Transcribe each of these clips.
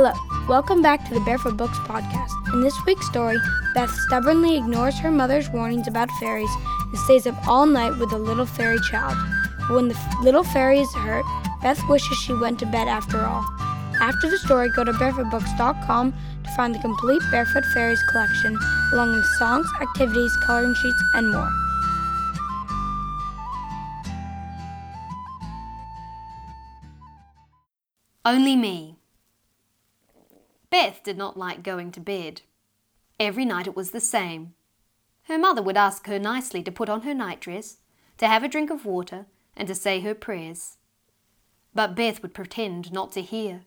Hello, welcome back to the Barefoot Books podcast. In this week's story, Beth stubbornly ignores her mother's warnings about fairies and stays up all night with a little fairy child. But when the little fairy is hurt, Beth wishes she went to bed after all. After the story, go to barefootbooks.com to find the complete Barefoot Fairies collection, along with songs, activities, coloring sheets, and more. Only me. Beth did not like going to bed. Every night it was the same. Her mother would ask her nicely to put on her nightdress, to have a drink of water, and to say her prayers. But Beth would pretend not to hear.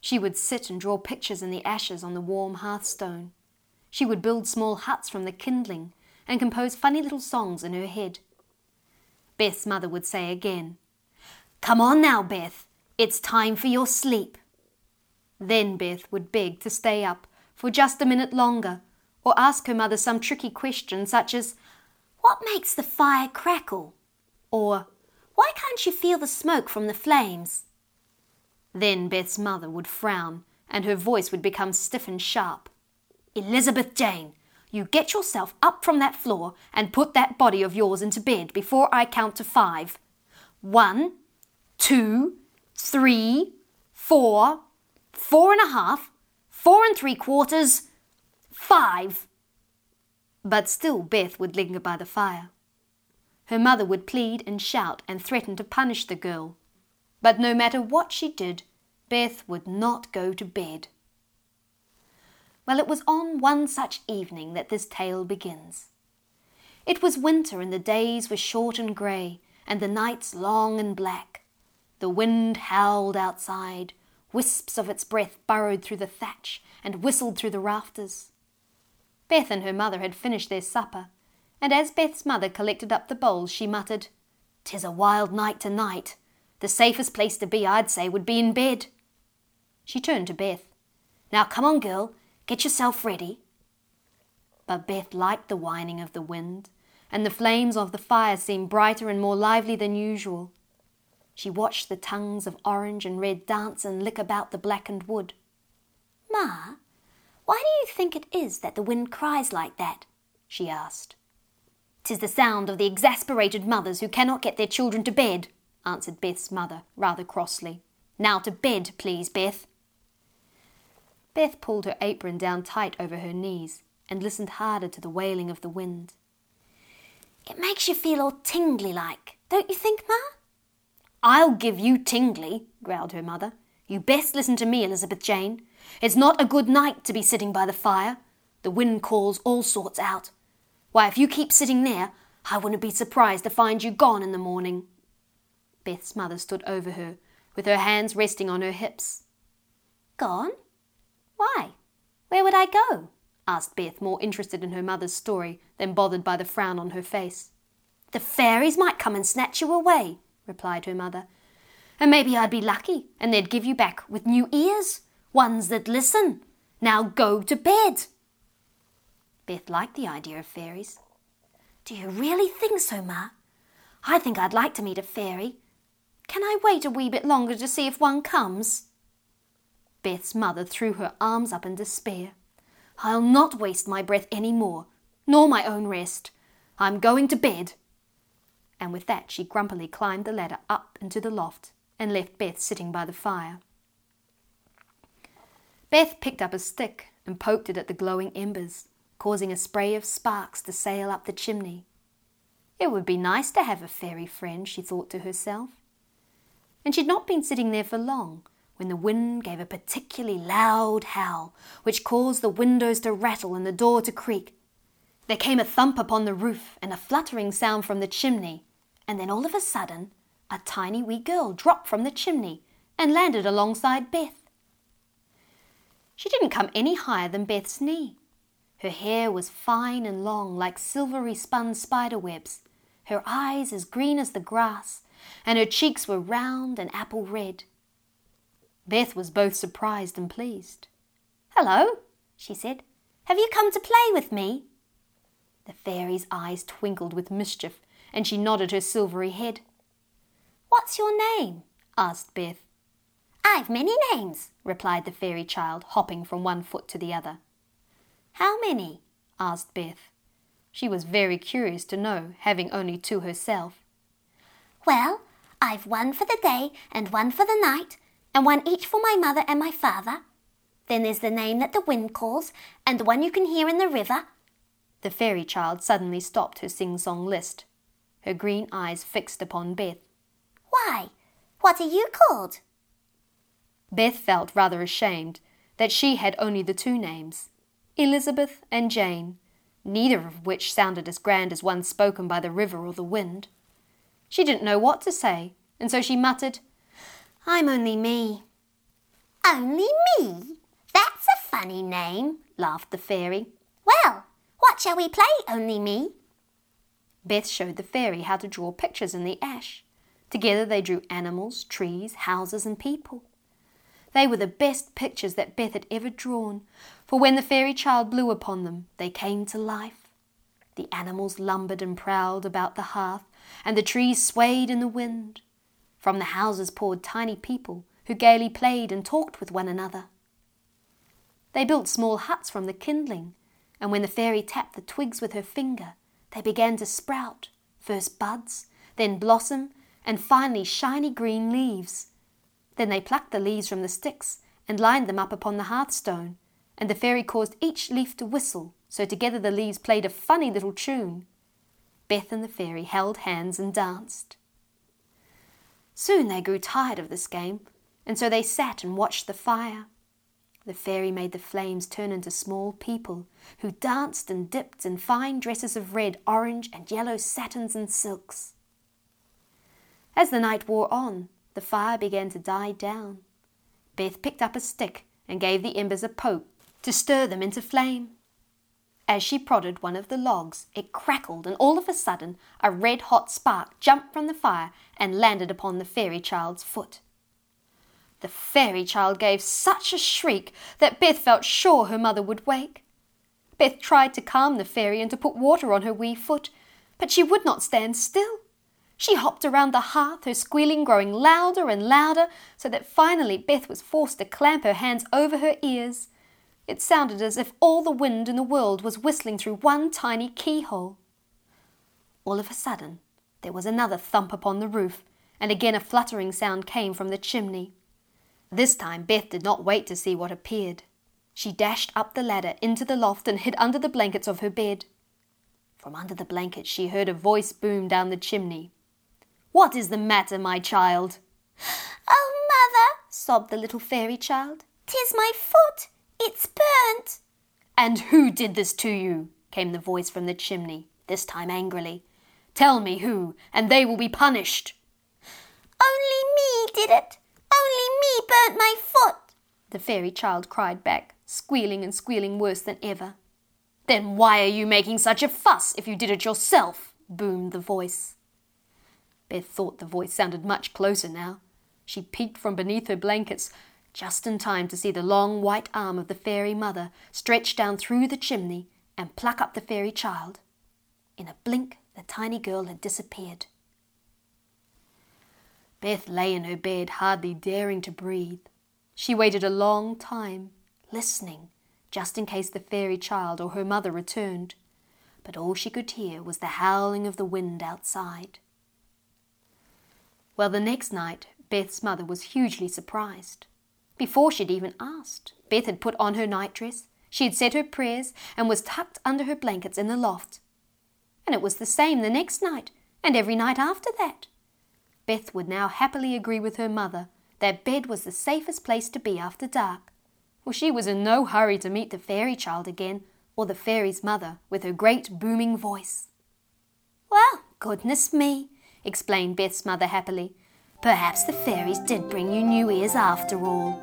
She would sit and draw pictures in the ashes on the warm hearthstone. She would build small huts from the kindling and compose funny little songs in her head. Beth's mother would say again, Come on now, Beth, it's time for your sleep. Then Beth would beg to stay up for just a minute longer, or ask her mother some tricky question such as, What makes the fire crackle? Or, Why can't you feel the smoke from the flames? Then Beth's mother would frown, and her voice would become stiff and sharp. Elizabeth Jane, you get yourself up from that floor and put that body of yours into bed before I count to five. One, two, three, four, four and a half, four and three quarters, five. But still Beth would linger by the fire. Her mother would plead and shout and threaten to punish the girl. But no matter what she did, Beth would not go to bed. Well, it was on one such evening that this tale begins. It was winter, and the days were short and grey, and the nights long and black. The wind howled outside, wisps of its breath burrowed through the thatch and whistled through the rafters. Beth and her mother had finished their supper, and as Beth's mother collected up the bowls, she muttered, "'Tis a wild night tonight. The safest place to be, I'd say, would be in bed." She turned to Beth. "Now come on, girl, get yourself ready." But Beth liked the whining of the wind, and the flames of the fire seemed brighter and more lively than usual. She watched the tongues of orange and red dance and lick about the blackened wood. Ma, why do you think it is that the wind cries like that? she asked. "'Tis the sound of the exasperated mothers who cannot get their children to bed, answered Beth's mother, rather crossly. Now to bed, please, Beth. Beth pulled her apron down tight over her knees and listened harder to the wailing of the wind. It makes you feel all tingly like, don't you think, Ma? I'll give you tingly, growled her mother. You best listen to me, Elizabeth Jane. It's not a good night to be sitting by the fire. The wind calls all sorts out. Why, if you keep sitting there, I wouldn't be surprised to find you gone in the morning. Beth's mother stood over her, with her hands resting on her hips. Gone? Why? Where would I go? asked Beth, more interested in her mother's story than bothered by the frown on her face. The fairies might come and snatch you away, replied her mother. And maybe I'd be lucky, and they'd give you back with new ears, ones that listen. Now go to bed. Beth liked the idea of fairies. Do you really think so, Ma? I think I'd like to meet a fairy. Can I wait a wee bit longer to see if one comes? Beth's mother threw her arms up in despair. I'll not waste my breath any more, nor my own rest. I'm going to bed and with that she grumpily climbed the ladder up into the loft and left Beth sitting by the fire. Beth picked up a stick and poked it at the glowing embers, causing a spray of sparks to sail up the chimney. It would be nice to have a fairy friend, she thought to herself. And she'd not been sitting there for long when the wind gave a particularly loud howl, which caused the windows to rattle and the door to creak, there came a thump upon the roof and a fluttering sound from the chimney, and then all of a sudden a tiny wee girl dropped from the chimney and landed alongside Beth. She didn't come any higher than Beth's knee. Her hair was fine and long like silvery spun spider webs, her eyes as green as the grass, and her cheeks were round and apple red. Beth was both surprised and pleased. Hello, she said. Have you come to play with me? The fairy's eyes twinkled with mischief, and she nodded her silvery head. What's your name? asked Beth. I've many names, replied the fairy child, hopping from one foot to the other. How many? asked Beth. She was very curious to know, having only two herself. Well, I've one for the day and one for the night, and one each for my mother and my father. Then there's the name that the wind calls, and the one you can hear in the river. The fairy child suddenly stopped her sing song list, her green eyes fixed upon Beth. Why, what are you called? Beth felt rather ashamed that she had only the two names, Elizabeth and Jane, neither of which sounded as grand as one spoken by the river or the wind. She didn't know what to say, and so she muttered, I'm only me. Only me? That's a funny name, laughed the fairy. Well, what shall we play, Only Me? Beth showed the fairy how to draw pictures in the ash. Together they drew animals, trees, houses, and people. They were the best pictures that Beth had ever drawn, for when the fairy child blew upon them, they came to life. The animals lumbered and prowled about the hearth, and the trees swayed in the wind. From the houses poured tiny people who gaily played and talked with one another. They built small huts from the kindling, and when the fairy tapped the twigs with her finger, they began to sprout, first buds, then blossom, and finally shiny green leaves. Then they plucked the leaves from the sticks and lined them up upon the hearthstone, and the fairy caused each leaf to whistle, so together the leaves played a funny little tune. Beth and the fairy held hands and danced. Soon they grew tired of this game, and so they sat and watched the fire. The fairy made the flames turn into small people, who danced and dipped in fine dresses of red, orange, and yellow satins and silks. As the night wore on, the fire began to die down. Beth picked up a stick and gave the embers a poke to stir them into flame. As she prodded one of the logs, it crackled, and all of a sudden a red hot spark jumped from the fire and landed upon the fairy child's foot. The fairy child gave such a shriek that Beth felt sure her mother would wake. Beth tried to calm the fairy and to put water on her wee foot, but she would not stand still. She hopped around the hearth, her squealing growing louder and louder, so that finally Beth was forced to clamp her hands over her ears. It sounded as if all the wind in the world was whistling through one tiny keyhole. All of a sudden, there was another thump upon the roof, and again a fluttering sound came from the chimney. This time Beth did not wait to see what appeared. She dashed up the ladder into the loft and hid under the blankets of her bed. From under the blankets she heard a voice boom down the chimney. What is the matter, my child? Oh, mother, sobbed the little fairy child. Tis my foot. It's burnt. And who did this to you? came the voice from the chimney, this time angrily. Tell me who, and they will be punished. Only me did it. Only me burnt my foot. The fairy child cried back, squealing and squealing worse than ever. Then why are you making such a fuss if you did it yourself? boomed the voice. Beth thought the voice sounded much closer now. She peeked from beneath her blankets, just in time to see the long white arm of the fairy mother stretch down through the chimney and pluck up the fairy child. In a blink, the tiny girl had disappeared. Beth lay in her bed, hardly daring to breathe. She waited a long time, listening, just in case the fairy child or her mother returned. But all she could hear was the howling of the wind outside. Well, the next night, Beth's mother was hugely surprised. Before she'd even asked, Beth had put on her nightdress, she had said her prayers, and was tucked under her blankets in the loft. And it was the same the next night, and every night after that. Beth would now happily agree with her mother that bed was the safest place to be after dark, for she was in no hurry to meet the fairy child again, or the fairy's mother with her great booming voice. Well, goodness me, explained Beth's mother happily. Perhaps the fairies did bring you new ears after all.